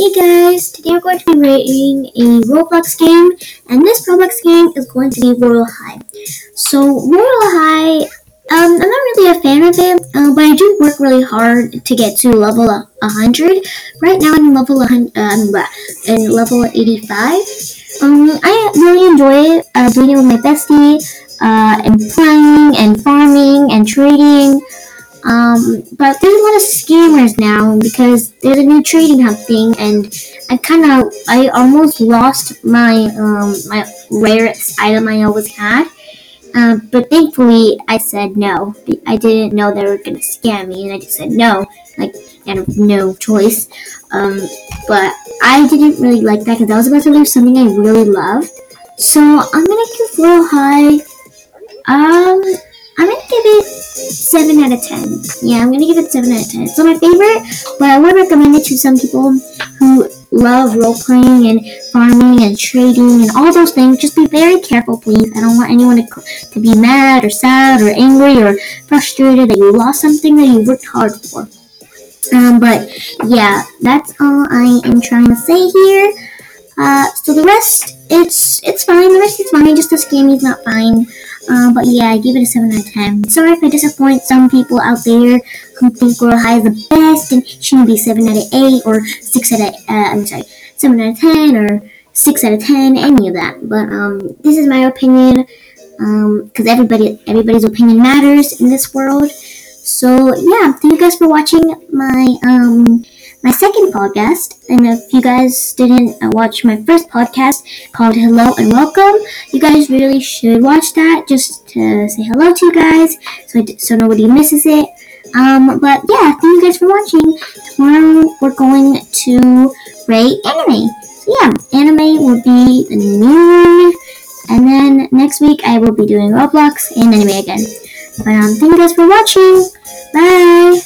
Hey guys, today we're going to be rating a Roblox game, and this Roblox game is going to be Royale High. So, Royale High, um, I'm not really a fan of it, uh, but I do work really hard to get to level 100. Right now I'm level 100, um, in level 85. Um, I really enjoy it, uh, doing it with my bestie, uh, and playing, and farming, and trading. Um, but there's a lot of scammers now because there's a new trading hub thing, and I kind of, I almost lost my um my rarest item I always had. Um, but thankfully, I said no. I didn't know they were gonna scam me, and I just said no, like out no choice. Um, but I didn't really like that because I was about to lose something I really love. So I'm gonna give Royale High. Um, I'm gonna give it seven out of ten. Yeah, I'm gonna give it seven out of ten. It's not my favorite, but I would recommend it to some people who love role playing and farming and trading and all those things. Just be very careful, please. I don't want anyone to, to be mad or sad or angry or frustrated that you lost something that you worked hard for. Um, but yeah, that's all I am trying to say here. Uh, so the rest, it's it's fine. The rest is fine. Just the scammy's not fine. Uh, but yeah, I give it a 7 out of 10. Sorry if I disappoint some people out there who think Royale High is the best and shouldn't be 7 out of 8 or 6 out of, uh, I'm sorry, 7 out of 10 or 6 out of 10, any of that. But, um, this is my opinion, um, because everybody, everybody's opinion matters in this world. So, yeah, thank you guys for watching my, um, my second podcast. And if you guys didn't uh, watch my first podcast called Hello and Welcome, you guys really should watch that just to say hello to you guys so, so nobody misses it. Um, but yeah, thank you guys for watching. Tomorrow we're going to rate anime. So yeah, anime will be the new and then next week I will be doing Roblox and anime again. But um, thank you guys for watching. Bye.